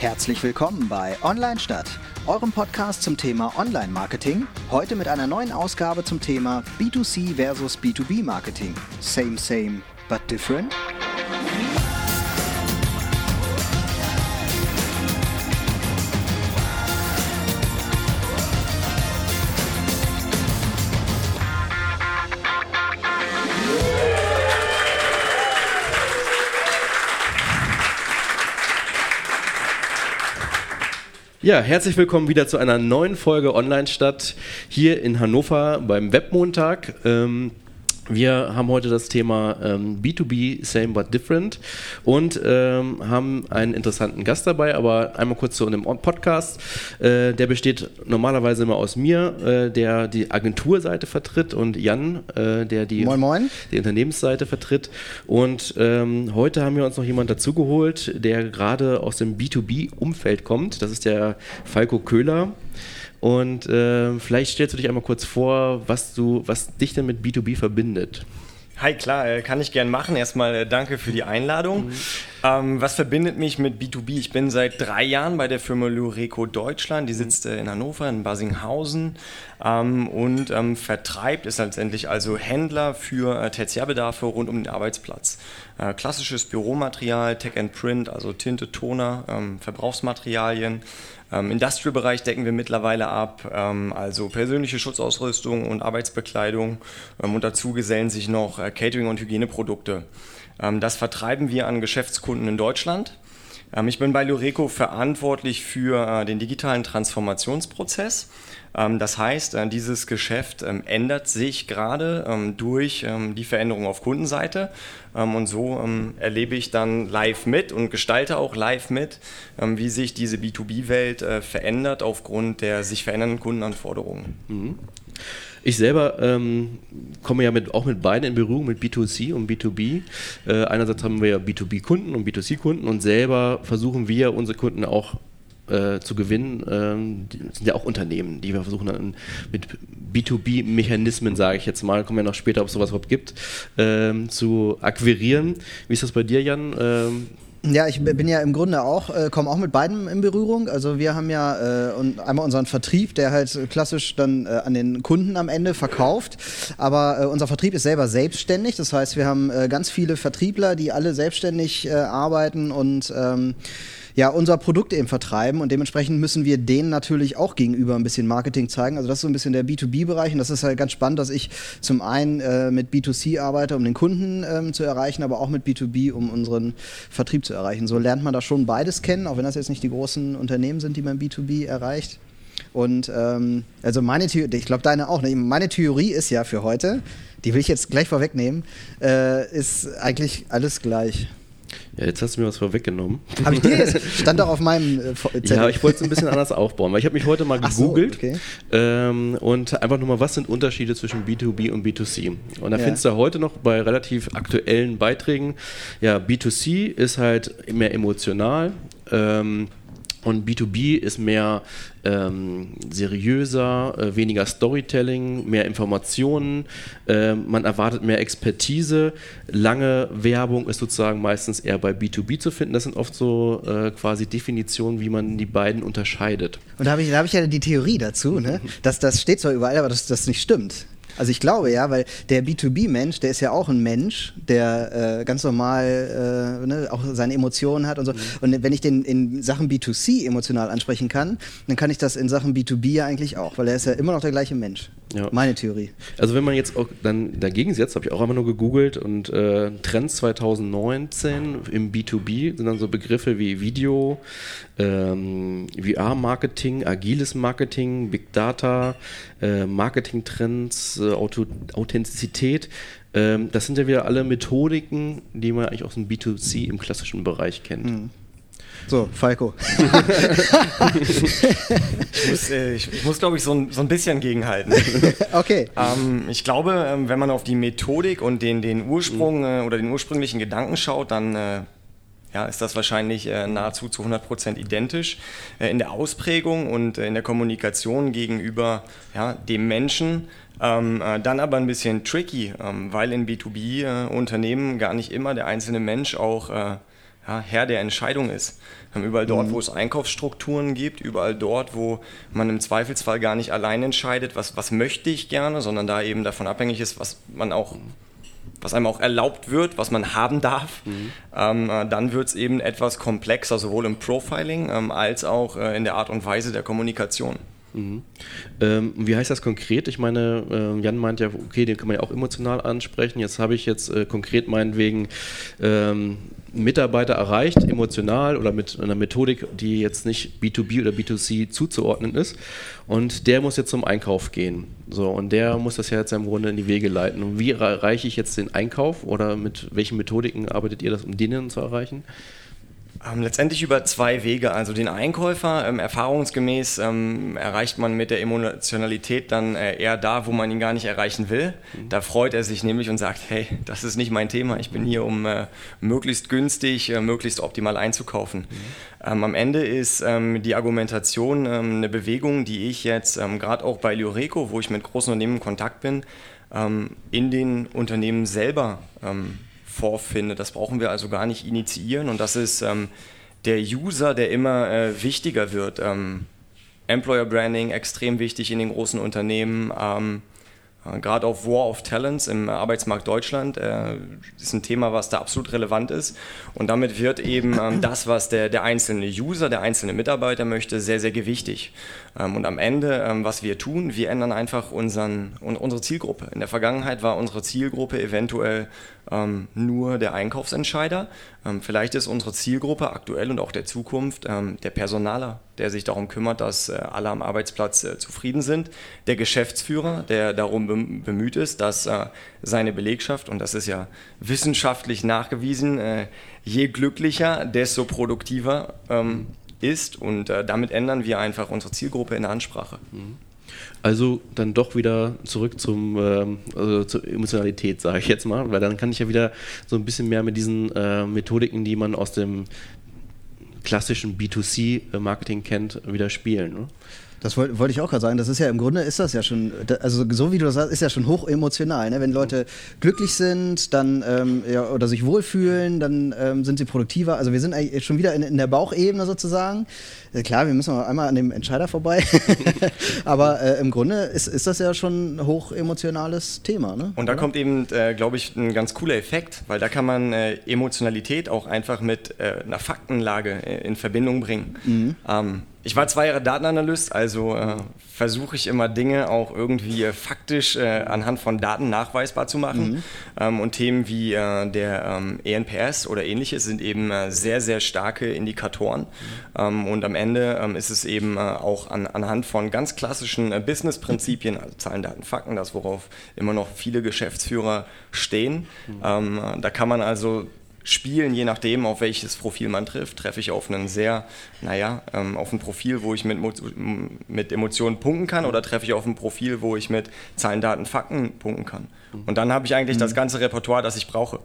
Herzlich willkommen bei Online Stadt, eurem Podcast zum Thema Online-Marketing. Heute mit einer neuen Ausgabe zum Thema B2C versus B2B Marketing. Same, same, but different. Ja, herzlich willkommen wieder zu einer neuen Folge Online-Stadt hier in Hannover beim Webmontag. Ähm, wir haben heute das Thema ähm, B2B, same but different und ähm, haben einen interessanten Gast dabei, aber einmal kurz zu dem Podcast. Äh, der besteht normalerweise immer aus mir, äh, der die Agenturseite vertritt und Jan, äh, der die, moin, moin. die Unternehmensseite vertritt. Und ähm, heute haben wir uns noch jemand dazugeholt, der gerade aus dem B2B-Umfeld kommt. Das ist der Falco Köhler. Und äh, vielleicht stellst du dich einmal kurz vor, was du, was dich denn mit B2B verbindet. Hi, klar, äh, kann ich gern machen. Erstmal äh, danke für die Einladung. Mhm. Ähm, was verbindet mich mit B2B? Ich bin seit drei Jahren bei der Firma Lureco Deutschland. Die sitzt äh, in Hannover, in Basinghausen ähm, und ähm, vertreibt, ist letztendlich also Händler für äh, Tertiärbedarfe rund um den Arbeitsplatz. Äh, klassisches Büromaterial, Tech and Print, also Tinte, Toner, ähm, Verbrauchsmaterialien. Im Industrial-Bereich decken wir mittlerweile ab, ähm, also persönliche Schutzausrüstung und Arbeitsbekleidung ähm, und dazu gesellen sich noch äh, Catering- und Hygieneprodukte. Ähm, das vertreiben wir an Geschäftskunden in Deutschland. Ich bin bei Lureco verantwortlich für äh, den digitalen Transformationsprozess. Das heißt, äh, dieses Geschäft ändert sich gerade durch die Veränderung auf Kundenseite ähm, und so ähm, erlebe ich dann live mit und gestalte auch live mit, ähm, wie sich diese B2B-Welt äh, verändert aufgrund der sich verändernden Kundenanforderungen. Mhm. Ich selber ähm, komme ja mit, auch mit beiden in Berührung, mit B2C und B2B. Äh, einerseits haben wir ja B2B-Kunden und B2C-Kunden und selber versuchen wir unsere Kunden auch äh, zu gewinnen, ähm, sind ja auch Unternehmen, die wir versuchen dann mit B2B-Mechanismen, sage ich jetzt mal, kommen wir noch später, ob es sowas überhaupt gibt, ähm, zu akquirieren. Wie ist das bei dir, Jan? Ähm, ja, ich bin ja im Grunde auch, äh, komme auch mit beiden in Berührung. Also wir haben ja äh, und einmal unseren Vertrieb, der halt klassisch dann äh, an den Kunden am Ende verkauft. Aber äh, unser Vertrieb ist selber selbstständig. Das heißt, wir haben äh, ganz viele Vertriebler, die alle selbstständig äh, arbeiten und ähm, ja, unser Produkt eben vertreiben und dementsprechend müssen wir denen natürlich auch gegenüber ein bisschen Marketing zeigen. Also das ist so ein bisschen der B2B-Bereich und das ist halt ganz spannend, dass ich zum einen äh, mit B2C arbeite, um den Kunden ähm, zu erreichen, aber auch mit B2B, um unseren Vertrieb zu erreichen. So lernt man da schon beides kennen, auch wenn das jetzt nicht die großen Unternehmen sind, die man B2B erreicht. Und ähm, also meine Theorie, ich glaube deine auch, ne? meine Theorie ist ja für heute, die will ich jetzt gleich vorwegnehmen, äh, ist eigentlich alles gleich. Ja, jetzt hast du mir was vorweggenommen. Habe ich dir jetzt? Stand doch auf meinem äh, Zettel. Ja, ich wollte es ein bisschen anders aufbauen, weil ich habe mich heute mal gegoogelt so, okay. ähm, und einfach nur mal, was sind Unterschiede zwischen B2B und B2C? Und da ja. findest du heute noch bei relativ aktuellen Beiträgen, ja, B2C ist halt mehr emotional. Ähm, und B2B ist mehr ähm, seriöser, äh, weniger Storytelling, mehr Informationen, äh, man erwartet mehr Expertise. Lange Werbung ist sozusagen meistens eher bei B2B zu finden. Das sind oft so äh, quasi Definitionen, wie man die beiden unterscheidet. Und da habe ich, hab ich ja die Theorie dazu, ne? dass das steht zwar überall, aber dass das nicht stimmt. Also ich glaube ja, weil der B2B-Mensch, der ist ja auch ein Mensch, der äh, ganz normal äh, ne, auch seine Emotionen hat und so. Mhm. Und wenn ich den in Sachen B2C emotional ansprechen kann, dann kann ich das in Sachen B2B ja eigentlich auch, weil er ist ja immer noch der gleiche Mensch. Ja. Meine Theorie. Also wenn man jetzt auch dann dagegen setzt, habe ich auch einmal nur gegoogelt und äh, Trends 2019 im B2B sind dann so Begriffe wie Video, ähm, VR-Marketing, agiles Marketing, Big Data, äh, Marketing-Trends, äh, Authentizität. Ähm, das sind ja wieder alle Methodiken, die man eigentlich aus dem B2C im klassischen Bereich kennt. Mhm. So, Falco. ich muss, äh, ich, muss glaube ich, so ein, so ein bisschen gegenhalten. okay. Ähm, ich glaube, ähm, wenn man auf die Methodik und den, den Ursprung äh, oder den ursprünglichen Gedanken schaut, dann äh, ja, ist das wahrscheinlich äh, nahezu zu 100 Prozent identisch. Äh, in der Ausprägung und äh, in der Kommunikation gegenüber ja, dem Menschen ähm, äh, dann aber ein bisschen tricky, ähm, weil in B2B-Unternehmen gar nicht immer der einzelne Mensch auch ja, Herr der Entscheidung ist. Ähm, überall dort, mhm. wo es Einkaufsstrukturen gibt, überall dort, wo man im Zweifelsfall gar nicht allein entscheidet, was, was möchte ich gerne, sondern da eben davon abhängig ist, was man auch was einem auch erlaubt wird, was man haben darf, mhm. ähm, äh, dann wird es eben etwas komplexer, sowohl im Profiling ähm, als auch äh, in der Art und Weise der Kommunikation. Mhm. Ähm, wie heißt das konkret? Ich meine, äh, Jan meint ja, okay, den kann man ja auch emotional ansprechen. Jetzt habe ich jetzt äh, konkret meinetwegen ähm, Mitarbeiter erreicht, emotional oder mit einer Methodik, die jetzt nicht B2B oder B2C zuzuordnen ist. Und der muss jetzt zum Einkauf gehen. So, und der muss das ja jetzt im Grunde in die Wege leiten. Und wie erreiche ich jetzt den Einkauf oder mit welchen Methodiken arbeitet ihr das, um den zu erreichen? Ähm, letztendlich über zwei Wege. Also den Einkäufer, ähm, erfahrungsgemäß ähm, erreicht man mit der Emotionalität dann äh, eher da, wo man ihn gar nicht erreichen will. Mhm. Da freut er sich nämlich und sagt, hey, das ist nicht mein Thema. Ich bin hier, um äh, möglichst günstig, äh, möglichst optimal einzukaufen. Mhm. Ähm, am Ende ist ähm, die Argumentation ähm, eine Bewegung, die ich jetzt gerade auch bei Lioreco, wo ich mit großen Unternehmen in Kontakt bin, in den Unternehmen selber vorfindet. Das brauchen wir also gar nicht initiieren und das ist ähm, der User, der immer äh, wichtiger wird. Ähm, Employer Branding extrem wichtig in den großen Unternehmen. Ähm, äh, Gerade auf War of Talents im Arbeitsmarkt Deutschland äh, ist ein Thema, was da absolut relevant ist. Und damit wird eben ähm, das, was der, der einzelne User, der einzelne Mitarbeiter möchte, sehr, sehr gewichtig. Ähm, und am Ende, ähm, was wir tun, wir ändern einfach unseren, unsere Zielgruppe. In der Vergangenheit war unsere Zielgruppe eventuell ähm, nur der Einkaufsentscheider. Vielleicht ist unsere Zielgruppe aktuell und auch der Zukunft der Personaler, der sich darum kümmert, dass äh, alle am Arbeitsplatz äh, zufrieden sind. Der Geschäftsführer, der darum bemüht ist, dass äh, seine Belegschaft, und das ist ja wissenschaftlich nachgewiesen, je glücklicher, desto produktiver ist. Und äh, damit ändern wir einfach unsere Zielgruppe in der Ansprache. Mhm. Also dann doch wieder zurück zum, ähm, also zur Emotionalität, sage ich jetzt mal, weil dann kann ich ja wieder so ein bisschen mehr mit diesen äh, Methodiken, die man aus dem klassischen B2C-Marketing kennt, wieder spielen. Ne? Das wollte wollt ich auch gerade sagen. Das ist ja im Grunde ist das ja schon, also so wie du das sagst, ist ja schon hoch emotional. Ne? Wenn Leute glücklich sind, dann ähm, ja, oder sich wohlfühlen, dann ähm, sind sie produktiver. Also wir sind eigentlich schon wieder in, in der Bauchebene sozusagen. Äh, klar, wir müssen einmal an dem Entscheider vorbei. Aber äh, im Grunde ist, ist das ja schon ein hoch emotionales Thema. Ne? Und da oder? kommt eben, äh, glaube ich, ein ganz cooler Effekt, weil da kann man äh, Emotionalität auch einfach mit äh, einer Faktenlage in Verbindung bringen. Mhm. Ähm, ich war zwei Jahre Datenanalyst, also äh, versuche ich immer Dinge auch irgendwie äh, faktisch äh, anhand von Daten nachweisbar zu machen. Mhm. Ähm, und Themen wie äh, der ähm, ENPS oder ähnliches sind eben äh, sehr, sehr starke Indikatoren. Mhm. Ähm, und am Ende ähm, ist es eben äh, auch an, anhand von ganz klassischen Business-Prinzipien, also Zahlen, Daten, Fakten, das worauf immer noch viele Geschäftsführer stehen. Mhm. Ähm, da kann man also spielen, je nachdem, auf welches Profil man trifft. Treffe ich auf einen sehr, naja, ähm, auf ein Profil, wo ich mit, mit Emotionen punkten kann oder treffe ich auf ein Profil, wo ich mit Zahlen, Daten, Fakten punkten kann. Mhm. Und dann habe ich eigentlich mhm. das ganze Repertoire, das ich brauche.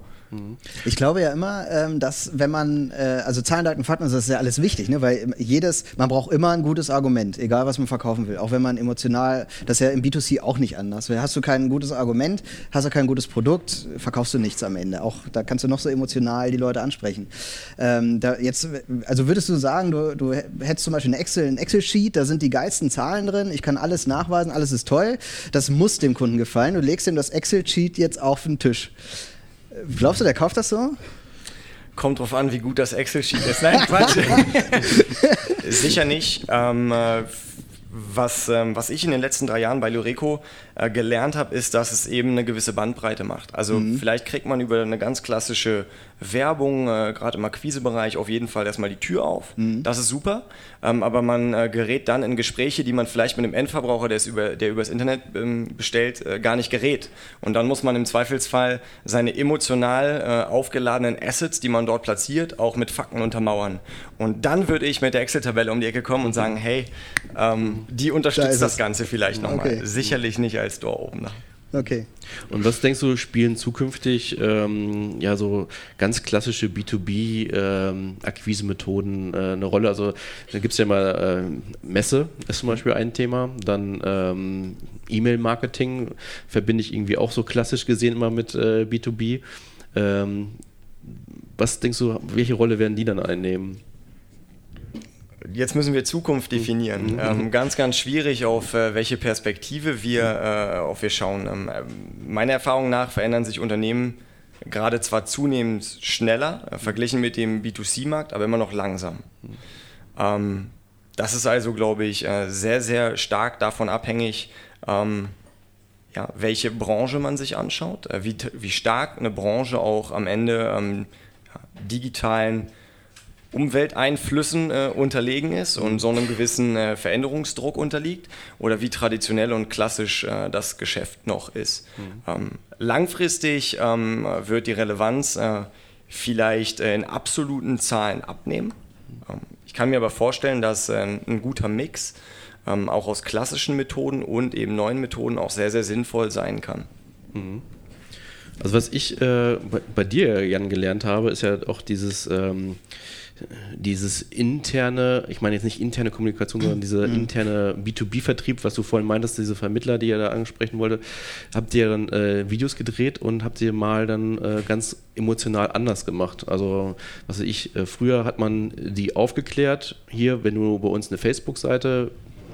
Ich glaube ja immer, ähm, dass wenn man, äh, also Zahlen, Daten, Fakten, das ist ja alles wichtig, ne? weil jedes, man braucht immer ein gutes Argument, egal was man verkaufen will. Auch wenn man emotional, das ist ja im B2C auch nicht anders. Hast du kein gutes Argument, hast du kein gutes Produkt, verkaufst du nichts am Ende. Auch da kannst du noch so emotional die Leute ansprechen. Ähm, jetzt, also würdest du sagen, du, du hättest zum Beispiel eine Excel, ein Excel-Sheet, da sind die geilsten Zahlen drin, ich kann alles nachweisen, alles ist toll. Das muss dem Kunden gefallen. Du legst ihm das Excel-Sheet jetzt auf den Tisch. Glaubst du, der kauft das so? Kommt drauf an, wie gut das Excel-Sheet ist. Nein, Quatsch. Sicher nicht. Ähm, äh, was, ähm, was ich in den letzten drei Jahren bei Lureco äh, gelernt habe, ist, dass es eben eine gewisse Bandbreite macht. Also mhm. vielleicht kriegt man über eine ganz klassische Werbung, äh, gerade im Akquisebereich, auf jeden Fall erstmal die Tür auf. Mhm. Das ist super. Ähm, aber man äh, gerät dann in Gespräche, die man vielleicht mit einem Endverbraucher, der, über, der übers Internet ähm, bestellt, äh, gar nicht gerät. Und dann muss man im Zweifelsfall seine emotional äh, aufgeladenen Assets, die man dort platziert, auch mit Fakten untermauern. Und dann würde ich mit der Excel-Tabelle um die Ecke kommen und sagen, hey, ähm, die unterstützt da das Ganze vielleicht nochmal. Okay. Sicherlich nicht als Door-Opener. Okay. Und was denkst du, spielen zukünftig ähm, ja so ganz klassische B2B-Akquise-Methoden ähm, äh, eine Rolle? Also da gibt es ja mal äh, Messe, ist zum Beispiel ein Thema. Dann ähm, E-Mail-Marketing verbinde ich irgendwie auch so klassisch gesehen immer mit äh, B2B. Ähm, was denkst du, welche Rolle werden die dann einnehmen? Jetzt müssen wir Zukunft definieren. Mhm. Ähm, ganz, ganz schwierig, auf äh, welche Perspektive wir, äh, auf wir schauen. Ähm, äh, meiner Erfahrung nach verändern sich Unternehmen gerade zwar zunehmend schneller, äh, verglichen mit dem B2C-Markt, aber immer noch langsam. Mhm. Ähm, das ist also, glaube ich, äh, sehr, sehr stark davon abhängig, ähm, ja, welche Branche man sich anschaut, äh, wie, wie stark eine Branche auch am Ende ähm, digitalen Umwelteinflüssen äh, unterlegen ist und so einem gewissen äh, Veränderungsdruck unterliegt oder wie traditionell und klassisch äh, das Geschäft noch ist. Mhm. Ähm, langfristig ähm, wird die Relevanz äh, vielleicht äh, in absoluten Zahlen abnehmen. Ähm, ich kann mir aber vorstellen, dass äh, ein guter Mix ähm, auch aus klassischen Methoden und eben neuen Methoden auch sehr, sehr sinnvoll sein kann. Mhm. Also was ich bei, bei, dir, Jan, gelernt habe, ist ja auch dieses ähm, dieses interne, ich meine jetzt nicht interne Kommunikation, sondern dieser mhm. interne B2B-Vertrieb, was du vorhin meintest, diese Vermittler, die ihr da ansprechen wollte, habt ihr dann äh, Videos gedreht und habt ihr mal dann äh, ganz emotional anders gemacht. Also, was weiß ich, äh, früher hat man die aufgeklärt, hier, wenn du bei uns eine Facebook-Seite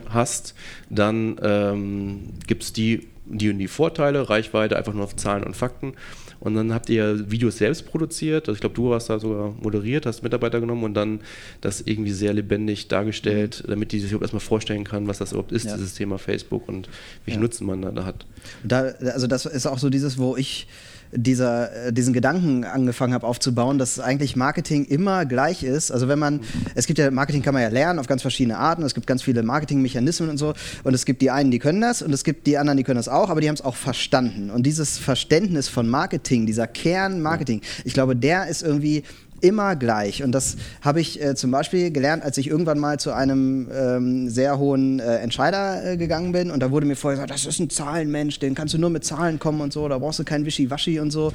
hast, dann ähm, gibt es die, die und die Vorteile, Reichweite, einfach nur auf Zahlen und Fakten. Und dann habt ihr Videos selbst produziert. Also ich glaube, du hast da sogar moderiert, hast Mitarbeiter genommen und dann das irgendwie sehr lebendig dargestellt, mhm. damit die sich überhaupt erstmal vorstellen kann, was das überhaupt ist, ja. dieses Thema Facebook und welchen ja. Nutzen man da, da hat. Da, also das ist auch so dieses, wo ich dieser, äh, diesen Gedanken angefangen habe aufzubauen, dass eigentlich Marketing immer gleich ist. Also wenn man, es gibt ja, Marketing kann man ja lernen auf ganz verschiedene Arten, es gibt ganz viele Marketingmechanismen und so und es gibt die einen, die können das und es gibt die anderen, die können das auch, aber die haben es auch verstanden. Und dieses Verständnis von Marketing, dieser Kern Marketing, ich glaube, der ist irgendwie immer gleich. Und das habe ich äh, zum Beispiel gelernt, als ich irgendwann mal zu einem ähm, sehr hohen äh, Entscheider äh, gegangen bin. Und da wurde mir vorher gesagt, das ist ein Zahlenmensch, den kannst du nur mit Zahlen kommen und so, da brauchst du kein Wischiwaschi und so.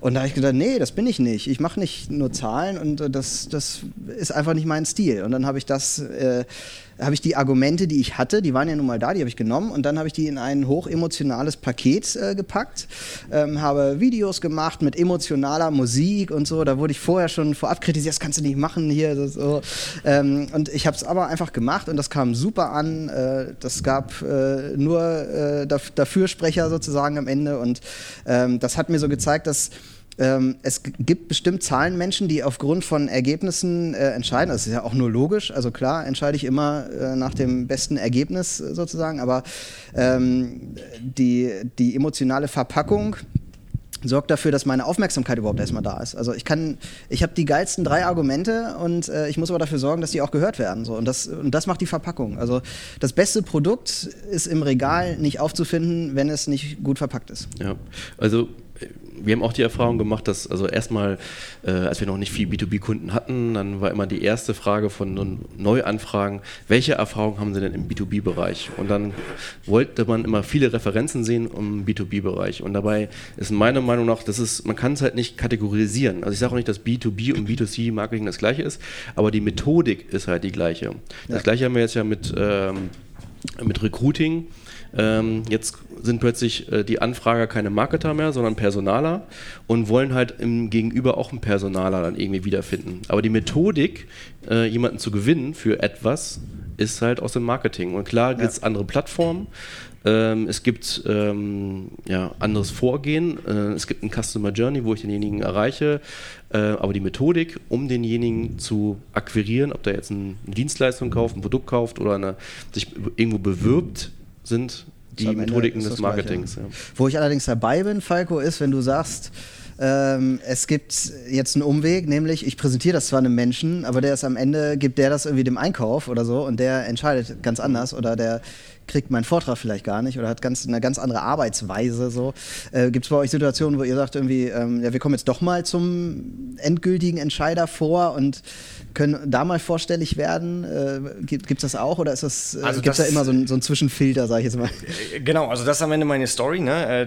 Und da habe ich gedacht, nee, das bin ich nicht. Ich mache nicht nur Zahlen und äh, das, das ist einfach nicht mein Stil. Und dann habe ich das äh, habe ich die Argumente, die ich hatte, die waren ja nun mal da, die habe ich genommen und dann habe ich die in ein hochemotionales Paket äh, gepackt, ähm, habe Videos gemacht mit emotionaler Musik und so. Da wurde ich vorher schon vorab kritisiert, das kannst du nicht machen hier. So. Ähm, und ich habe es aber einfach gemacht und das kam super an. Äh, das gab äh, nur äh, Dafürsprecher sozusagen am Ende und ähm, das hat mir so gezeigt, dass ähm, es gibt bestimmt Zahlenmenschen, die aufgrund von Ergebnissen äh, entscheiden. Das ist ja auch nur logisch. Also klar entscheide ich immer äh, nach dem besten Ergebnis sozusagen, aber ähm, die, die emotionale Verpackung sorgt dafür, dass meine Aufmerksamkeit überhaupt erstmal da ist. Also ich kann, ich habe die geilsten drei Argumente und äh, ich muss aber dafür sorgen, dass die auch gehört werden. So. Und, das, und das macht die Verpackung. Also das beste Produkt ist im Regal nicht aufzufinden, wenn es nicht gut verpackt ist. Ja, also wir haben auch die Erfahrung gemacht, dass also erstmal, äh, als wir noch nicht viel B2B-Kunden hatten, dann war immer die erste Frage von Neuanfragen, welche Erfahrungen haben Sie denn im B2B-Bereich? Und dann wollte man immer viele Referenzen sehen im B2B-Bereich. Und dabei ist meiner Meinung nach, das ist, man kann es halt nicht kategorisieren. Also ich sage auch nicht, dass B2B und B2C-Marketing das gleiche ist, aber die Methodik ist halt die gleiche. Das ja. gleiche haben wir jetzt ja mit, ähm, mit Recruiting ähm, jetzt sind plötzlich äh, die Anfrager keine Marketer mehr, sondern Personaler und wollen halt im Gegenüber auch einen Personaler dann irgendwie wiederfinden. Aber die Methodik, äh, jemanden zu gewinnen für etwas, ist halt aus dem Marketing. Und klar gibt es ja. andere Plattformen. Ähm, es gibt ähm, ja, anderes Vorgehen. Äh, es gibt ein Customer Journey, wo ich denjenigen erreiche. Äh, aber die Methodik, um denjenigen zu akquirieren, ob der jetzt eine Dienstleistung kauft, ein Produkt kauft oder eine, sich irgendwo bewirbt, sind die Methodiken des Marketings. Ja. Wo ich allerdings dabei bin, Falco, ist, wenn du sagst, ähm, es gibt jetzt einen Umweg, nämlich ich präsentiere das zwar einem Menschen, aber der ist am Ende, gibt der das irgendwie dem Einkauf oder so und der entscheidet ganz anders oder der kriegt meinen Vortrag vielleicht gar nicht oder hat ganz, eine ganz andere Arbeitsweise. So. Äh, Gibt es bei euch Situationen, wo ihr sagt, irgendwie, ähm, ja, wir kommen jetzt doch mal zum endgültigen Entscheider vor und können da mal vorstellig werden? Äh, Gibt es das auch oder ist das, äh, also gibt es da immer so, ein, so einen Zwischenfilter, sage ich jetzt mal? Äh, genau, also das ist am Ende meine Story. Ne? Äh,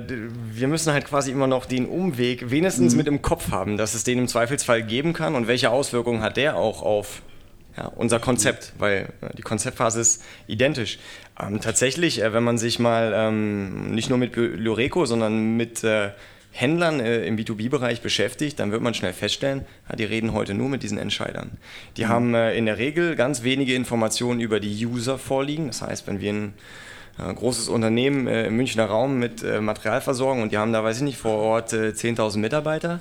wir müssen halt quasi immer noch den Umweg wenigstens mhm. mit im Kopf haben, dass es den im Zweifelsfall geben kann und welche Auswirkungen hat der auch auf ja, unser Konzept, weil äh, die Konzeptphase ist identisch. Ähm, tatsächlich, äh, wenn man sich mal ähm, nicht nur mit Lureco, sondern mit äh, Händlern äh, im B2B-Bereich beschäftigt, dann wird man schnell feststellen, ja, die reden heute nur mit diesen Entscheidern. Die mhm. haben äh, in der Regel ganz wenige Informationen über die User vorliegen. Das heißt, wenn wir ein äh, großes Unternehmen im Münchner Raum mit Materialversorgung und die haben da, weiß ich nicht, vor Ort 10.000 Mitarbeiter,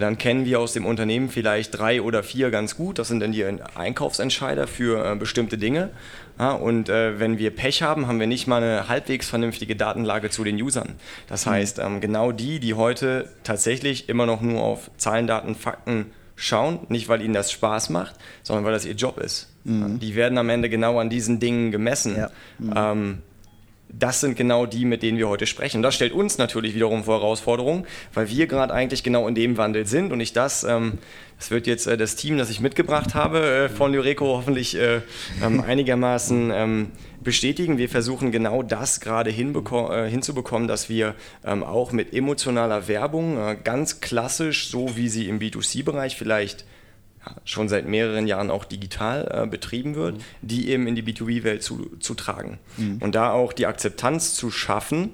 dann kennen wir aus dem Unternehmen vielleicht drei oder vier ganz gut. Das sind dann die Einkaufsentscheider für bestimmte Dinge. Und äh, wenn wir Pech haben, haben wir nicht mal eine halbwegs vernünftige Datenlage zu den Usern. Das mhm. heißt, ähm, genau die, die heute tatsächlich immer noch nur auf Zahlen, Daten, Fakten schauen, nicht weil ihnen das Spaß macht, sondern weil das ihr Job ist. Mhm. Die werden am Ende genau an diesen Dingen gemessen. Ja. Mhm. Ähm, das sind genau die, mit denen wir heute sprechen. Und das stellt uns natürlich wiederum vor Herausforderungen, weil wir gerade eigentlich genau in dem Wandel sind und ich das, ähm, das wird jetzt äh, das Team, das ich mitgebracht habe äh, von Lyreco hoffentlich äh, ähm, einigermaßen ähm, bestätigen. Wir versuchen genau das gerade äh, hinzubekommen, dass wir ähm, auch mit emotionaler Werbung äh, ganz klassisch, so wie sie im B2C-Bereich vielleicht schon seit mehreren Jahren auch digital äh, betrieben wird, mhm. die eben in die B2B-Welt zu, zu tragen. Mhm. Und da auch die Akzeptanz zu schaffen,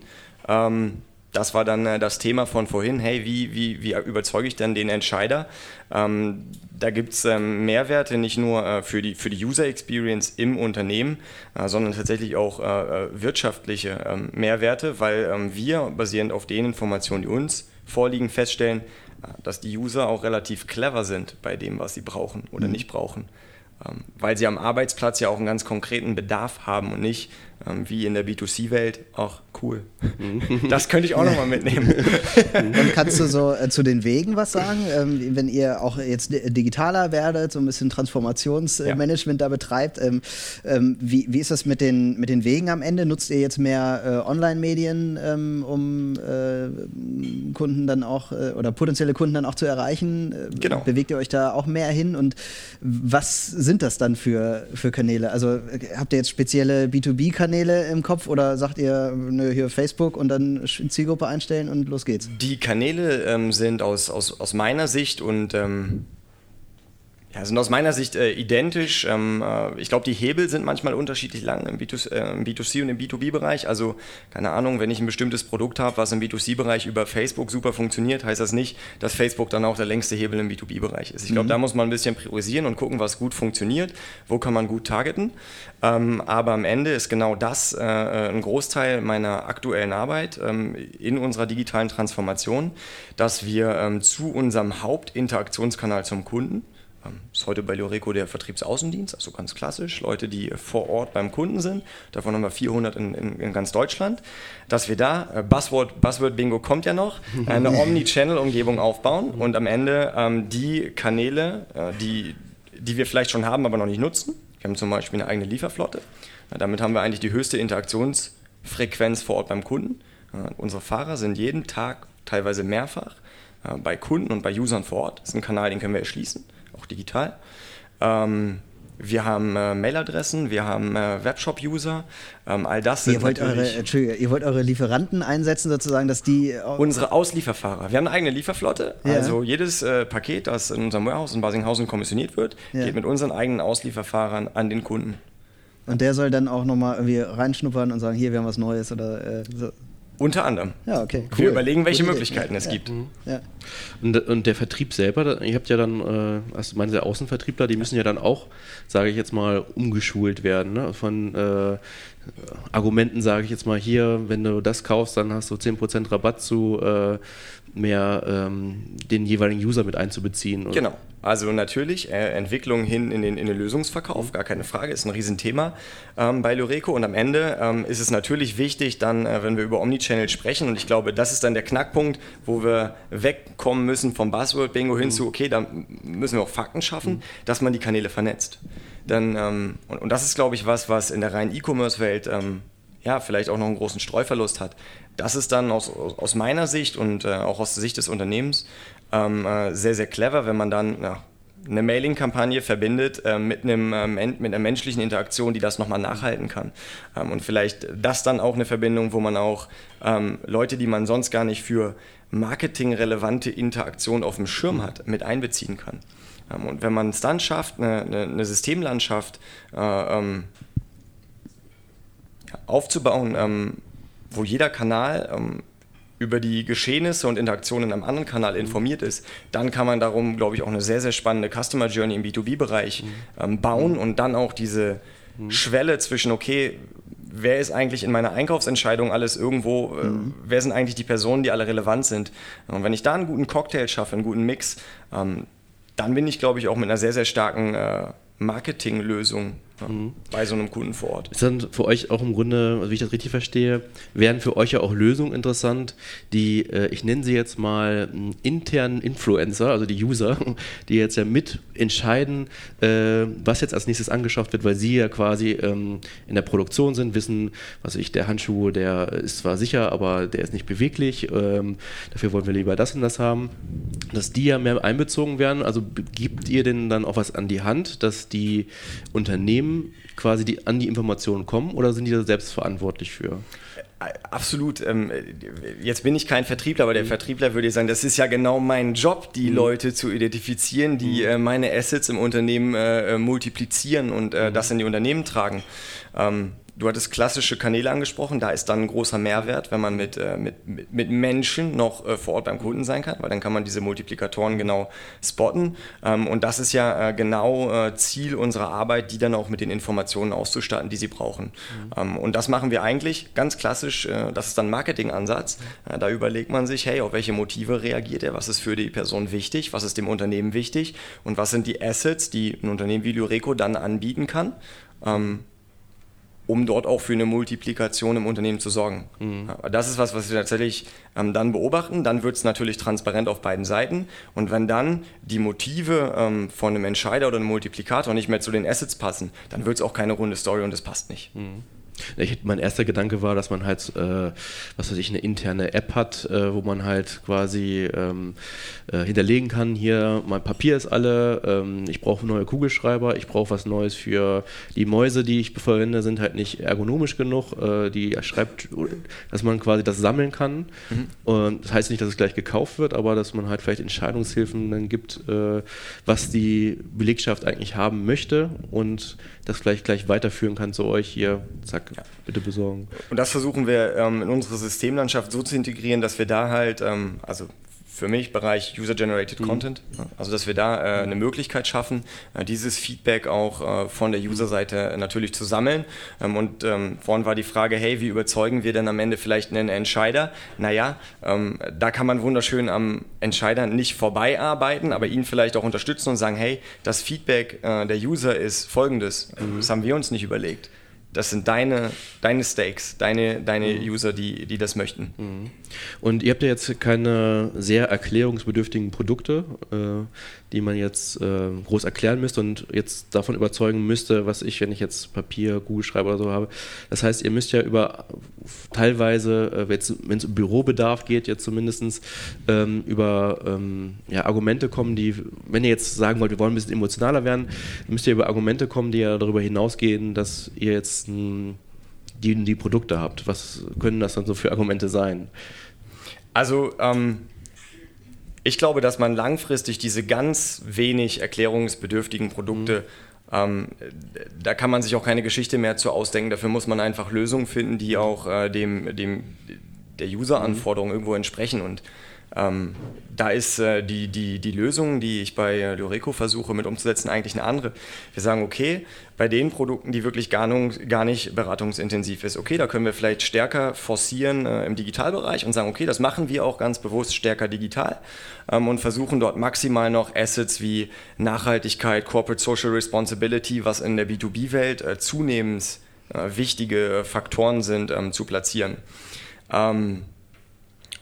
ähm, das war dann äh, das Thema von vorhin, hey, wie, wie, wie überzeuge ich denn den Entscheider? Ähm, da gibt es ähm, Mehrwerte nicht nur äh, für, die, für die User Experience im Unternehmen, äh, sondern tatsächlich auch äh, äh, wirtschaftliche ähm, Mehrwerte, weil ähm, wir basierend auf den Informationen, die uns vorliegen, feststellen, dass die User auch relativ clever sind bei dem, was sie brauchen oder mhm. nicht brauchen. Ähm, weil sie am Arbeitsplatz ja auch einen ganz konkreten Bedarf haben und nicht wie in der B2C-Welt auch cool. Mhm. Das könnte ich auch nochmal mitnehmen. Und kannst du so äh, zu den Wegen was sagen? Ähm, wenn ihr auch jetzt digitaler werdet, so ein bisschen Transformationsmanagement ja. da betreibt, ähm, ähm, wie, wie ist das mit den, mit den Wegen am Ende? Nutzt ihr jetzt mehr äh, Online-Medien, ähm, um äh, Kunden dann auch äh, oder potenzielle Kunden dann auch zu erreichen? Äh, genau. Bewegt ihr euch da auch mehr hin? Und was sind das dann für, für Kanäle? Also äh, habt ihr jetzt spezielle B2B-Kanäle im Kopf oder sagt ihr, nö, hier Facebook und dann Zielgruppe einstellen und los geht's? Die Kanäle ähm, sind aus, aus, aus meiner Sicht und ähm, ja, sind aus meiner Sicht äh, identisch. Ähm, äh, ich glaube, die Hebel sind manchmal unterschiedlich lang im, B2, äh, im B2C und im B2B-Bereich. Also, keine Ahnung, wenn ich ein bestimmtes Produkt habe, was im B2C-Bereich über Facebook super funktioniert, heißt das nicht, dass Facebook dann auch der längste Hebel im B2B-Bereich ist. Ich glaube, mhm. da muss man ein bisschen priorisieren und gucken, was gut funktioniert, wo kann man gut targeten. Ähm, aber am Ende ist genau das äh, äh, ein Großteil meiner aktuellen Arbeit ähm, in unserer digitalen Transformation, dass wir ähm, zu unserem Hauptinteraktionskanal zum Kunden, ist heute bei Loreco der Vertriebsaußendienst, also ganz klassisch, Leute, die vor Ort beim Kunden sind. Davon haben wir 400 in, in, in ganz Deutschland. Dass wir da, äh, Buzzword, Buzzword Bingo kommt ja noch, eine Omni-Channel-Umgebung aufbauen und am Ende ähm, die Kanäle, äh, die, die wir vielleicht schon haben, aber noch nicht nutzen. Wir haben zum Beispiel eine eigene Lieferflotte. damit haben wir eigentlich die höchste Interaktionsfrequenz vor Ort beim Kunden. Äh, unsere Fahrer sind jeden Tag, teilweise mehrfach, äh, bei Kunden und bei Usern vor Ort. Das ist ein Kanal, den können wir erschließen digital. Ähm, wir haben äh, Mailadressen, wir haben äh, Webshop-User, ähm, all das ihr wollt eure, ihr wollt eure Lieferanten einsetzen, sozusagen, dass die. Unsere Auslieferfahrer. Wir haben eine eigene Lieferflotte. Ja. Also jedes äh, Paket, das in unserem Warehouse in Basinghausen kommissioniert wird, ja. geht mit unseren eigenen Auslieferfahrern an den Kunden. Und der soll dann auch nochmal irgendwie reinschnuppern und sagen, hier, wir haben was Neues oder äh, so. Unter anderem. Ja, okay. Cool. Wir überlegen, welche Gute Möglichkeiten Idee. es ja. gibt. Mhm. Ja. Und, und, der Vertrieb selber, ihr habt ja dann, äh, also meine Außenvertriebler, die müssen ja dann auch, sage ich jetzt mal, umgeschult werden. Ne? Von äh, Argumenten sage ich jetzt mal hier, wenn du das kaufst, dann hast du 10% Rabatt zu äh, mehr ähm, den jeweiligen User mit einzubeziehen. Genau. Also natürlich, äh, Entwicklung hin in den, in den Lösungsverkauf, gar keine Frage, ist ein Riesenthema ähm, bei Loreco. Und am Ende ähm, ist es natürlich wichtig, dann, äh, wenn wir über Omnichannel sprechen, und ich glaube, das ist dann der Knackpunkt, wo wir wegkommen müssen vom Buzzword-Bingo hin mhm. zu, okay, da müssen wir auch Fakten schaffen, mhm. dass man die Kanäle vernetzt. Dann, ähm, und, und, das ist, glaube ich, was, was in der reinen E-Commerce-Welt ähm, ja, vielleicht auch noch einen großen Streuverlust hat. Das ist dann aus, aus meiner Sicht und äh, auch aus der Sicht des Unternehmens ähm, äh, sehr, sehr clever, wenn man dann ja, eine Mailing-Kampagne verbindet äh, mit, einem, äh, mit einer menschlichen Interaktion, die das nochmal nachhalten kann. Ähm, und vielleicht das dann auch eine Verbindung, wo man auch ähm, Leute, die man sonst gar nicht für marketingrelevante Interaktion auf dem Schirm hat, mit einbeziehen kann. Ähm, und wenn man es dann schafft, eine, eine, Systemlandschaft äh, ähm, aufzubauen, ähm, wo jeder Kanal ähm, über die Geschehnisse und Interaktionen am anderen Kanal mhm. informiert ist, dann kann man darum, glaube ich, auch eine sehr, sehr spannende Customer Journey im B2B-Bereich mhm. ähm, bauen und dann auch diese mhm. Schwelle zwischen, okay, wer ist eigentlich in meiner Einkaufsentscheidung alles irgendwo, äh, wer sind eigentlich die Personen, die alle relevant sind. Und wenn ich da einen guten Cocktail schaffe, einen guten Mix, ähm, dann bin ich, glaube ich, auch mit einer sehr, sehr starken äh, Marketinglösung mhm. bei so einem Kunden vor Ort. Ist dann für euch auch im Grunde, also wie ich das richtig verstehe, wären für euch ja auch Lösungen interessant, die, äh, ich nenne sie jetzt mal internen Influencer, also die User, die jetzt ja mitentscheiden, äh, was jetzt als nächstes angeschafft wird, weil sie ja quasi ähm, in der Produktion sind, wissen, was ich, der Handschuh, der ist zwar sicher, aber der ist nicht beweglich, ähm, dafür wollen wir lieber das und das haben, dass die ja mehr einbezogen werden, also gibt ihr denn dann auch was an die Hand, dass die Unternehmen Unternehmen quasi die, an die Informationen kommen oder sind die da selbst verantwortlich für? Absolut. Ähm, jetzt bin ich kein Vertriebler, aber der mhm. Vertriebler würde sagen, das ist ja genau mein Job, die mhm. Leute zu identifizieren, die mhm. Äh, meine Assets im Unternehmen äh, äh, multiplizieren und mhm. das in die Unternehmen tragen. Du hattest klassische Kanäle angesprochen, da ist dann ein großer Mehrwert, wenn man mit, äh, mit, mit Menschen noch äh, vor Ort beim Kunden sein kann, weil dann kann man diese Multiplikatoren genau spotten. Ähm, und das ist ja äh, genau äh, Ziel unserer Arbeit, die dann auch mit den Informationen auszustatten, die sie brauchen. Mhm. Ähm, und das machen wir eigentlich ganz klassisch, äh, das ist dann Marketingansatz. Äh, da überlegt man sich, hey, auf welche Motive reagiert er, was ist für die Person wichtig, was ist dem Unternehmen wichtig und was sind die Assets, die ein Unternehmen wie Lyreco dann anbieten kann. Ähm, um dort auch für eine Multiplikation im Unternehmen zu sorgen. Mhm. Das ist was, was wir tatsächlich ähm, dann beobachten. Dann wird es natürlich transparent auf beiden Seiten. Und wenn dann die Motive ähm, von einem Entscheider oder einem Multiplikator nicht mehr zu den Assets passen, dann wird es auch keine runde Story und es passt nicht. Mhm. Ich, mein erster Gedanke war, dass man halt, äh, was weiß ich, eine interne App hat, äh, wo man halt quasi ähm, äh, hinterlegen kann, hier, mein Papier ist alle, ähm, ich brauche neue Kugelschreiber, ich brauche was Neues für die Mäuse, die ich verwende, sind halt nicht ergonomisch genug, äh, die schreibt, dass man quasi das sammeln kann. Mhm. Und das heißt nicht, dass es gleich gekauft wird, aber dass man halt vielleicht Entscheidungshilfen dann gibt, äh, was die Belegschaft eigentlich haben möchte und das vielleicht gleich weiterführen kann zu euch hier, zack, ja. bitte besorgen. Und das versuchen wir ähm, in unsere Systemlandschaft so zu integrieren, dass wir da halt, ähm, also für mich Bereich User-Generated mhm. Content. Also, dass wir da äh, eine Möglichkeit schaffen, äh, dieses Feedback auch äh, von der User-Seite natürlich zu sammeln. Ähm, und ähm, vorhin war die Frage, hey, wie überzeugen wir denn am Ende vielleicht einen Entscheider? Naja, ähm, da kann man wunderschön am Entscheider nicht vorbeiarbeiten, aber ihn vielleicht auch unterstützen und sagen, hey, das Feedback äh, der User ist folgendes. Mhm. Das haben wir uns nicht überlegt das sind deine, deine Stakes, deine, deine mhm. User, die, die das möchten. Mhm. Und ihr habt ja jetzt keine sehr erklärungsbedürftigen Produkte, äh, die man jetzt äh, groß erklären müsste und jetzt davon überzeugen müsste, was ich, wenn ich jetzt Papier, Google schreibe oder so habe. Das heißt, ihr müsst ja über teilweise, äh, wenn es um Bürobedarf geht, jetzt zumindest ähm, über ähm, ja, Argumente kommen, die, wenn ihr jetzt sagen wollt, wir wollen ein bisschen emotionaler werden, müsst ihr über Argumente kommen, die ja darüber hinausgehen, dass ihr jetzt ein, die, die Produkte habt. Was können das dann so für Argumente sein? Also, ähm ich glaube, dass man langfristig diese ganz wenig erklärungsbedürftigen Produkte, mhm. ähm, da kann man sich auch keine Geschichte mehr zu ausdenken. Dafür muss man einfach Lösungen finden, die auch äh, dem, dem, der User-Anforderung mhm. irgendwo entsprechen. Und ähm, da ist äh, die, die, die Lösung, die ich bei Loreco versuche mit umzusetzen, eigentlich eine andere. Wir sagen, okay, bei den Produkten, die wirklich gar, nicht, gar nicht beratungsintensiv ist, okay, da können wir vielleicht stärker forcieren äh, im Digitalbereich und sagen, okay, das machen wir auch ganz bewusst stärker digital ähm, und versuchen dort maximal noch Assets wie Nachhaltigkeit, Corporate Social Responsibility, was in der B2B-Welt äh, zunehmend äh, wichtige Faktoren sind, ähm, zu platzieren. Ähm,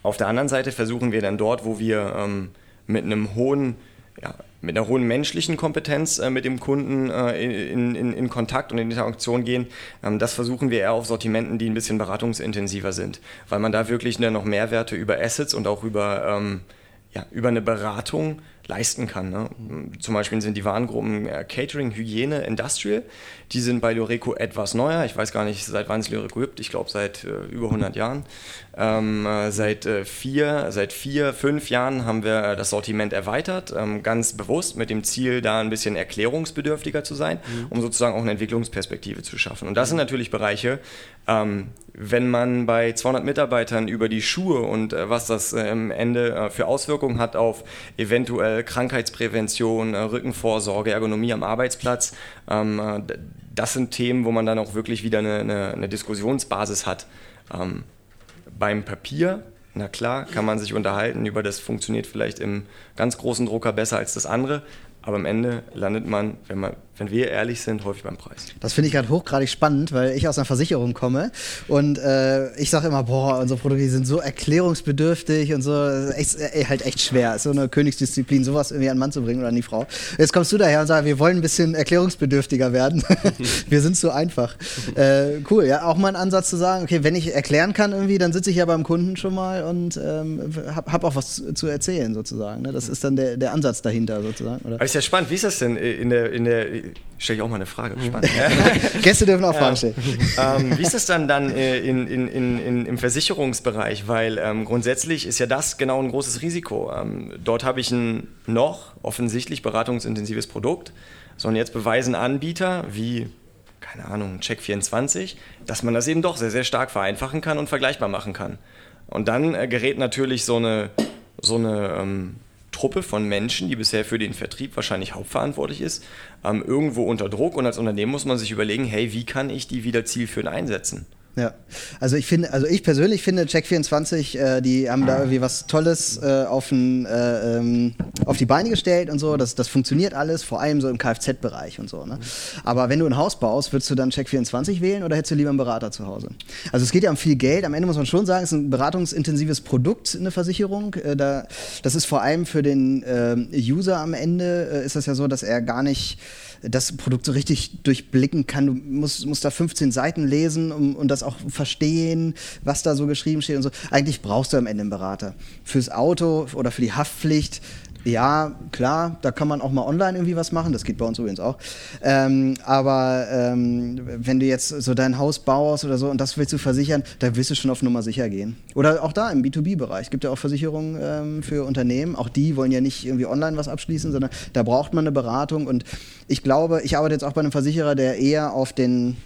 auf der anderen Seite versuchen wir dann dort, wo wir ähm, mit einem hohen ja, mit einer hohen menschlichen Kompetenz äh, mit dem Kunden äh, in, in, in, Kontakt und in Interaktion gehen. Ähm, das versuchen wir eher auf Sortimenten, die ein bisschen beratungsintensiver sind, weil man da wirklich noch Mehrwerte über Assets und auch über, ähm, ja, über eine Beratung leisten kann. Ne? Zum Beispiel sind die Warengruppen äh, Catering, Hygiene, Industrial. Die sind bei Loreco etwas neuer. Ich weiß gar nicht, seit wann es Loreco gibt. Ich glaube, seit äh, über 100 Jahren. Ähm, äh, seit, äh, vier, seit vier, fünf Jahren haben wir äh, das Sortiment erweitert. Ähm, ganz bewusst mit dem Ziel, da ein bisschen erklärungsbedürftiger zu sein, mhm. um sozusagen auch eine Entwicklungsperspektive zu schaffen. Und das sind natürlich Bereiche, ähm, wenn man bei 200 Mitarbeitern über die Schuhe und was das am Ende für Auswirkungen hat auf eventuell Krankheitsprävention, äh, Rückenvorsorge, Ergonomie am Arbeitsplatz, ähm, äh, das sind Themen, wo man dann auch wirklich wieder eine, eine, eine Diskussionsbasis hat. Ähm, beim Papier, na klar, kann man sich unterhalten über das funktioniert vielleicht im ganz großen Drucker besser als das andere, aber am Ende landet man, wenn, man, wenn wir ehrlich sind, häufig beim Preis. Das finde ich gerade hochgradig spannend, weil ich aus einer Versicherung komme und äh, ich sage immer, boah, unsere Produkte sind so erklärungsbedürftig und so, echt, äh, halt echt schwer. Ist so eine Königsdisziplin, sowas irgendwie an den Mann zu bringen oder an die Frau. Jetzt kommst du daher und sagst, wir wollen ein bisschen erklärungsbedürftiger werden. wir sind so einfach. Äh, cool, ja, auch mal ein Ansatz zu sagen, okay, wenn ich erklären kann irgendwie, dann sitze ich ja beim Kunden schon mal und ähm, habe hab auch was zu erzählen sozusagen. Ne? Das ist dann der, der Ansatz dahinter sozusagen. Oder? ja spannend. Wie ist das denn in der, in der stelle ich auch mal eine Frage. Spannend. Gäste dürfen auch Fragen stellen. Ähm, wie ist das dann dann äh, in, in, in, im Versicherungsbereich? Weil ähm, grundsätzlich ist ja das genau ein großes Risiko. Ähm, dort habe ich ein noch offensichtlich beratungsintensives Produkt. So, und jetzt beweisen Anbieter wie, keine Ahnung, Check24, dass man das eben doch sehr, sehr stark vereinfachen kann und vergleichbar machen kann. Und dann äh, gerät natürlich so eine, so eine ähm, Truppe von Menschen, die bisher für den Vertrieb wahrscheinlich hauptverantwortlich ist, ähm, irgendwo unter Druck und als Unternehmen muss man sich überlegen, hey, wie kann ich die wieder zielführend einsetzen? Ja, also ich finde, also ich persönlich finde Check24, äh, die haben da irgendwie was Tolles äh, auf, ein, äh, ähm, auf die Beine gestellt und so. Das, das funktioniert alles, vor allem so im Kfz-Bereich und so. Ne? Aber wenn du ein Haus baust, würdest du dann Check24 wählen oder hättest du lieber einen Berater zu Hause? Also es geht ja um viel Geld. Am Ende muss man schon sagen, es ist ein beratungsintensives Produkt, eine Versicherung. Äh, da, das ist vor allem für den ähm, User am Ende äh, ist das ja so, dass er gar nicht das Produkt so richtig durchblicken kann. Du musst, musst da 15 Seiten lesen um, und das auch verstehen, was da so geschrieben steht und so. Eigentlich brauchst du am Ende einen Berater. Fürs Auto oder für die Haftpflicht ja, klar, da kann man auch mal online irgendwie was machen, das geht bei uns übrigens auch. Ähm, aber ähm, wenn du jetzt so dein Haus baust oder so und das willst du versichern, da willst du schon auf Nummer sicher gehen. Oder auch da im B2B-Bereich. Es gibt ja auch Versicherungen ähm, für Unternehmen. Auch die wollen ja nicht irgendwie online was abschließen, sondern da braucht man eine Beratung. Und ich glaube, ich arbeite jetzt auch bei einem Versicherer, der eher auf den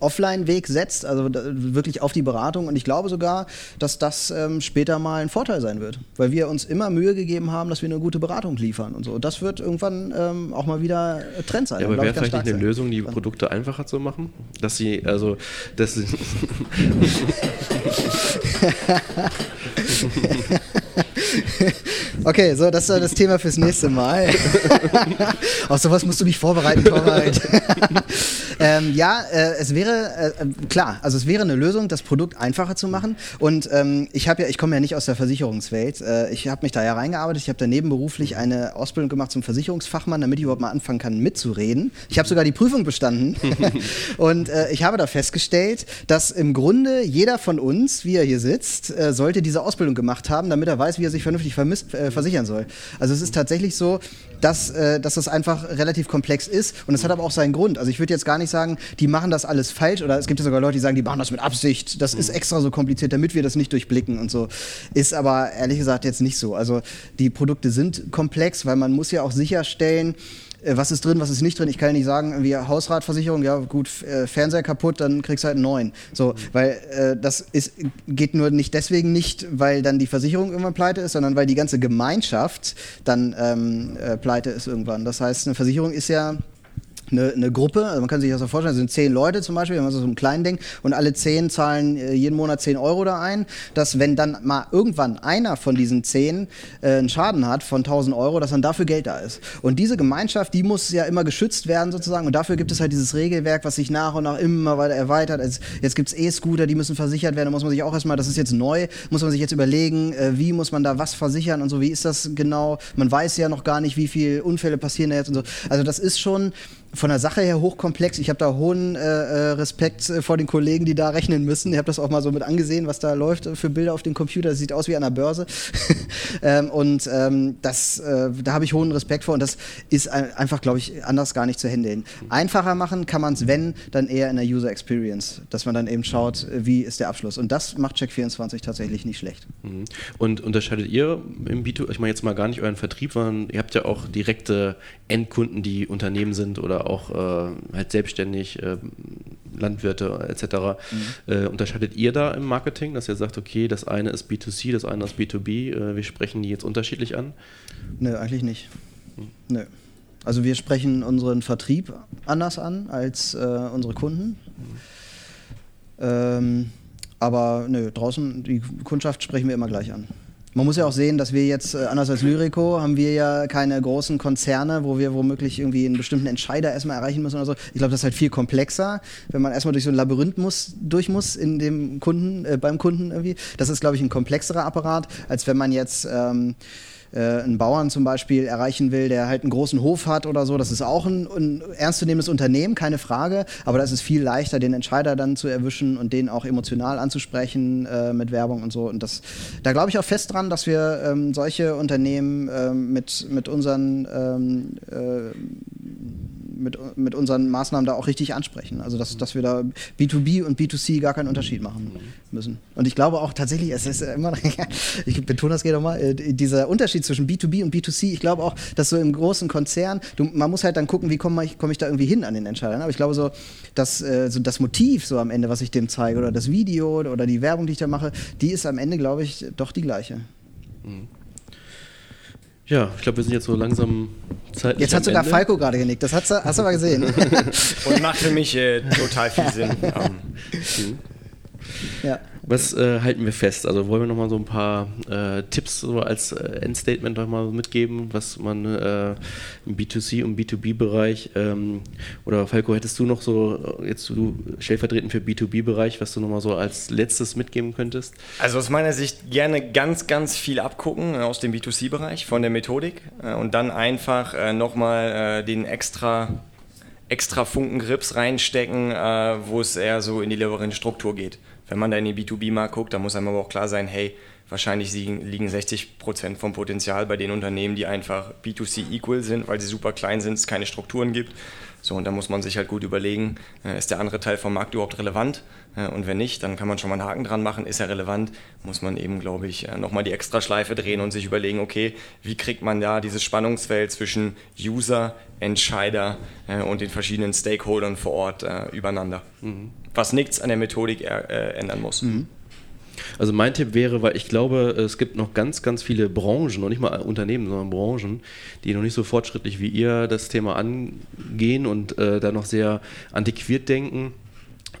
Offline-Weg setzt, also wirklich auf die Beratung. Und ich glaube sogar, dass das ähm, später mal ein Vorteil sein wird, weil wir uns immer Mühe gegeben haben, dass wir eine gute Beratung liefern und so. Und das wird irgendwann ähm, auch mal wieder Trend sein. Ja, aber wäre vielleicht nicht eine sein. Lösung, die Produkte einfacher zu machen? Dass sie, also, dass sie Okay, so, das ist das Thema fürs nächste Mal. Auf sowas musst du mich vorbereiten, Torwald. ähm, ja, äh, es wäre, äh, klar, also es wäre eine Lösung, das Produkt einfacher zu machen. Und ähm, ich habe ja, ich komme ja nicht aus der Versicherungswelt. Äh, ich habe mich da ja reingearbeitet. Ich habe daneben beruflich eine Ausbildung gemacht zum Versicherungsfachmann, damit ich überhaupt mal anfangen kann, mitzureden. Ich habe sogar die Prüfung bestanden. und äh, ich habe da festgestellt, dass im Grunde jeder von uns, wie er hier sitzt, äh, sollte diese Ausbildung gemacht haben, damit er weiß, wie er sich vernünftig äh, versichern soll. Also es ist tatsächlich so, dass, äh, dass das einfach relativ komplex ist und es hat aber auch seinen Grund. Also ich würde jetzt gar nicht sagen, die machen das alles falsch oder es gibt ja sogar Leute, die sagen, die machen das mit Absicht. Das ist extra so kompliziert, damit wir das nicht durchblicken und so. Ist aber ehrlich gesagt jetzt nicht so. Also die Produkte sind komplex, weil man muss ja auch sicherstellen, äh, was ist drin, was ist nicht drin. Ich kann ja nicht sagen, irgendwie Hausratversicherung, ja gut, äh, Fernseher kaputt, dann kriegst du halt einen neuen. So, weil äh, das ist, geht nur nicht deswegen nicht, weil dann die Versicherung irgendwann pleite ist, sondern weil die ganze Gemeinschaft dann ähm, äh, pleite ist irgendwann. Das heißt, eine Versicherung ist ja eine, eine Gruppe, also man kann sich das so vorstellen, es sind zehn Leute zum Beispiel, wenn man so ein kleinen Ding, und alle zehn zahlen äh, jeden Monat zehn Euro da ein, dass wenn dann mal irgendwann einer von diesen zehn äh, einen Schaden hat von 1000 Euro, dass dann dafür Geld da ist. Und diese Gemeinschaft, die muss ja immer geschützt werden sozusagen und dafür gibt es halt dieses Regelwerk, was sich nach und nach immer weiter erweitert. Also jetzt gibt es E-Scooter, die müssen versichert werden, da muss man sich auch erstmal, das ist jetzt neu, muss man sich jetzt überlegen, äh, wie muss man da was versichern und so, wie ist das genau? Man weiß ja noch gar nicht, wie viele Unfälle passieren da jetzt und so. Also das ist schon von der Sache her hochkomplex. Ich habe da hohen äh, äh Respekt äh, vor den Kollegen, die da rechnen müssen. Ich habe das auch mal so mit angesehen, was da läuft äh, für Bilder auf dem Computer. Das sieht aus wie an der Börse. ähm, und ähm, das, äh, da habe ich hohen Respekt vor. Und das ist einfach, glaube ich, anders gar nicht zu handeln. Einfacher machen kann man es, wenn, dann eher in der User Experience. Dass man dann eben schaut, wie ist der Abschluss. Und das macht Check24 tatsächlich nicht schlecht. Mhm. Und unterscheidet ihr im B2, ich meine jetzt mal gar nicht euren Vertrieb, sondern ihr habt ja auch direkte Endkunden, die Unternehmen sind oder auch äh, halt selbstständig, äh, Landwirte etc. Mhm. Äh, unterscheidet ihr da im Marketing, dass ihr sagt, okay, das eine ist B2C, das eine ist B2B, äh, wir sprechen die jetzt unterschiedlich an? Nö, eigentlich nicht. Mhm. Nö. Also wir sprechen unseren Vertrieb anders an als äh, unsere Kunden. Mhm. Ähm, aber nö, draußen, die Kundschaft sprechen wir immer gleich an. Man muss ja auch sehen, dass wir jetzt, äh, anders als Lyrico, haben wir ja keine großen Konzerne, wo wir womöglich irgendwie einen bestimmten Entscheider erstmal erreichen müssen oder so. Ich glaube, das ist halt viel komplexer, wenn man erstmal durch so ein Labyrinth muss, durch muss in dem Kunden, äh, beim Kunden irgendwie. Das ist, glaube ich, ein komplexerer Apparat, als wenn man jetzt ähm, äh, einen Bauern zum Beispiel erreichen will, der halt einen großen Hof hat oder so. Das ist auch ein, ein ernstzunehmendes Unternehmen, keine Frage. Aber da ist es viel leichter, den Entscheider dann zu erwischen und den auch emotional anzusprechen äh, mit Werbung und so. Und das, da glaube ich auch fest dran, dass wir ähm, solche Unternehmen ähm, mit, mit unseren ähm, äh, mit, mit unseren Maßnahmen da auch richtig ansprechen. Also dass, dass wir da B2B und B2C gar keinen Unterschied machen müssen. Und ich glaube auch tatsächlich, es ist immer, ich betone das gerne nochmal, äh, dieser Unterschied zwischen B2B und B2C, ich glaube auch, dass so im großen Konzern, du, man muss halt dann gucken, wie komme ich, komm ich da irgendwie hin an den Entscheidern. Aber ich glaube so, dass äh, so das Motiv so am Ende, was ich dem zeige, oder das Video oder die Werbung, die ich da mache, die ist am Ende, glaube ich, doch die gleiche. Mhm. Ja, ich glaube, wir sind jetzt so langsam zeitlich Jetzt hat sogar Ende. Falco gerade genickt, das hast du, hast du aber gesehen. Und macht für mich äh, total viel Sinn. Um, ja. Was äh, halten wir fest? Also wollen wir nochmal so ein paar äh, Tipps so als äh, Endstatement nochmal mitgeben, was man äh, im B2C und B2B-Bereich ähm, oder Falco, hättest du noch so, äh, jetzt du stellvertretend für B2B-Bereich, was du nochmal so als letztes mitgeben könntest? Also aus meiner Sicht gerne ganz, ganz viel abgucken äh, aus dem B2C-Bereich von der Methodik und dann einfach äh, nochmal den extra extra Funken Grips reinstecken, wo es eher so in die Labyrinth-Struktur geht wenn man da in den B2B-Markt guckt, dann muss einem aber auch klar sein, hey, wahrscheinlich liegen 60 Prozent vom Potenzial bei den Unternehmen, die einfach B2C equal sind, weil sie super klein sind, es keine Strukturen gibt. So, und da muss man sich halt gut überlegen, äh, ist der andere Teil vom Markt überhaupt relevant? Äh, und wenn nicht, dann kann man schon mal einen Haken dran machen. Ist er relevant? Muss man eben, glaube ich, äh, nochmal die Extraschleife drehen und sich überlegen, okay, wie kriegt man da dieses Spannungsfeld zwischen User, Entscheider und den verschiedenen Stakeholdern vor Ort übereinander? Mhm was nichts an der Methodik äh, ändern muss. Mhm. Also mein Tipp wäre, weil ich glaube, es gibt noch ganz, ganz viele Branchen, noch nicht mal Unternehmen, sondern Branchen, die noch nicht so fortschrittlich wie ihr das Thema angehen und äh, da noch sehr antiquiert denken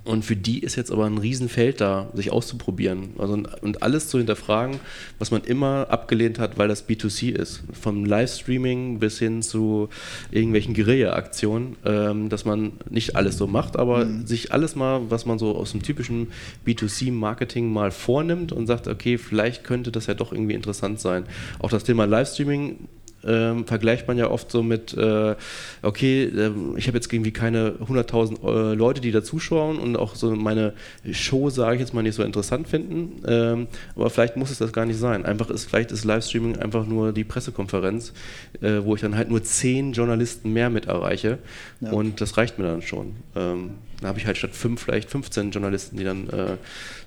und für die ist jetzt aber ein Riesenfeld da, sich auszuprobieren also, und alles zu hinterfragen, was man immer abgelehnt hat, weil das B2C ist. Vom Livestreaming bis hin zu irgendwelchen Guerilla-Aktionen, ähm, dass man nicht alles so macht, aber mhm. sich alles mal, was man so aus dem typischen B2C-Marketing mal vornimmt und sagt, okay, vielleicht könnte das ja doch irgendwie interessant sein. Auch das Thema Livestreaming ähm, vergleicht man ja oft so mit, äh, okay, äh, ich habe jetzt irgendwie keine 100.000 äh, Leute, die da zuschauen und auch so meine Show, sage ich jetzt mal, nicht so interessant finden. Ähm, aber vielleicht muss es das gar nicht sein. Einfach ist, vielleicht ist Livestreaming einfach nur die Pressekonferenz, äh, wo ich dann halt nur zehn Journalisten mehr mit erreiche. Ja. Und das reicht mir dann schon. Ähm, da habe ich halt statt fünf vielleicht 15 Journalisten, die dann äh,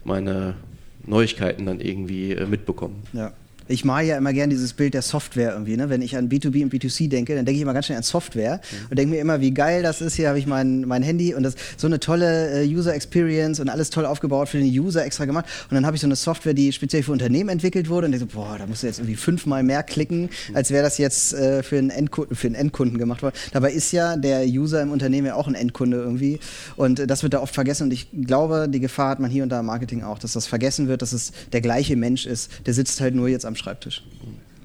meine Neuigkeiten dann irgendwie äh, mitbekommen. Ja. Ich mache ja immer gerne dieses Bild der Software irgendwie. Ne? Wenn ich an B2B und B2C denke, dann denke ich immer ganz schnell an Software mhm. und denke mir immer, wie geil das ist. Hier habe ich mein, mein Handy und das so eine tolle äh, User Experience und alles toll aufgebaut für den User extra gemacht. Und dann habe ich so eine Software, die speziell für Unternehmen entwickelt wurde und denke so, boah, da musst du jetzt irgendwie fünfmal mehr klicken, mhm. als wäre das jetzt äh, für, einen Endkunden, für einen Endkunden gemacht worden. Dabei ist ja der User im Unternehmen ja auch ein Endkunde irgendwie. Und äh, das wird da oft vergessen. Und ich glaube, die Gefahr hat man hier und da im Marketing auch, dass das vergessen wird, dass es der gleiche Mensch ist. Der sitzt halt nur jetzt am Schreibtisch.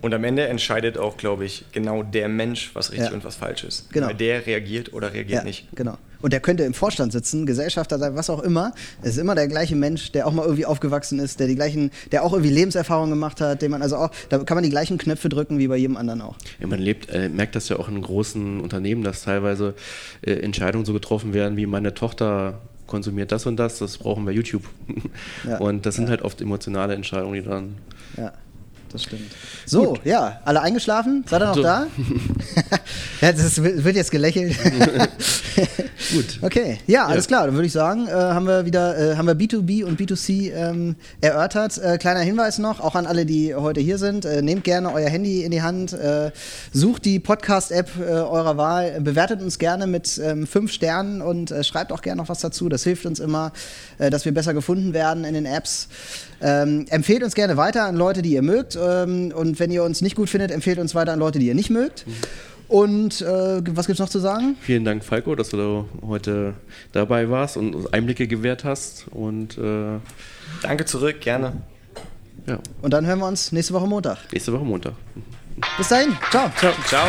Und am Ende entscheidet auch, glaube ich, genau der Mensch, was richtig ja. und was falsch ist. Genau. Weil der reagiert oder reagiert ja, nicht. Genau. Und der könnte im Vorstand sitzen, Gesellschafter sein, was auch immer. Es ist immer der gleiche Mensch, der auch mal irgendwie aufgewachsen ist, der die gleichen, der auch irgendwie Lebenserfahrungen gemacht hat, den man also auch, da kann man die gleichen Knöpfe drücken wie bei jedem anderen auch. Ja, man lebt, äh, merkt das ja auch in großen Unternehmen, dass teilweise äh, Entscheidungen so getroffen werden, wie meine Tochter konsumiert das und das, das brauchen wir YouTube. Ja. Und das sind ja. halt oft emotionale Entscheidungen, die dann ja das stimmt. So, Gut. ja, alle eingeschlafen? Seid ihr noch so. da? ja, das wird jetzt gelächelt. Gut. Okay, ja, alles ja. klar. Dann würde ich sagen, äh, haben wir wieder äh, haben wir B2B und B2C ähm, erörtert. Äh, kleiner Hinweis noch, auch an alle, die heute hier sind. Äh, nehmt gerne euer Handy in die Hand, äh, sucht die Podcast-App äh, eurer Wahl, bewertet uns gerne mit ähm, fünf Sternen und schreibt auch gerne noch was dazu. Das hilft uns immer, dass wir besser gefunden werden in den Apps. Ähm, empfehlt uns gerne weiter an Leute, die ihr mögt. Ähm, und wenn ihr uns nicht gut findet, empfehlt uns weiter an Leute, die ihr nicht mögt. Mhm. Und äh, was gibt es noch zu sagen? Vielen Dank, Falco, dass du da heute dabei warst und Einblicke gewährt hast. Und äh, danke zurück, gerne. Ja. Und dann hören wir uns nächste Woche Montag. Nächste Woche Montag. Bis dahin. Ciao. Ciao. Ciao.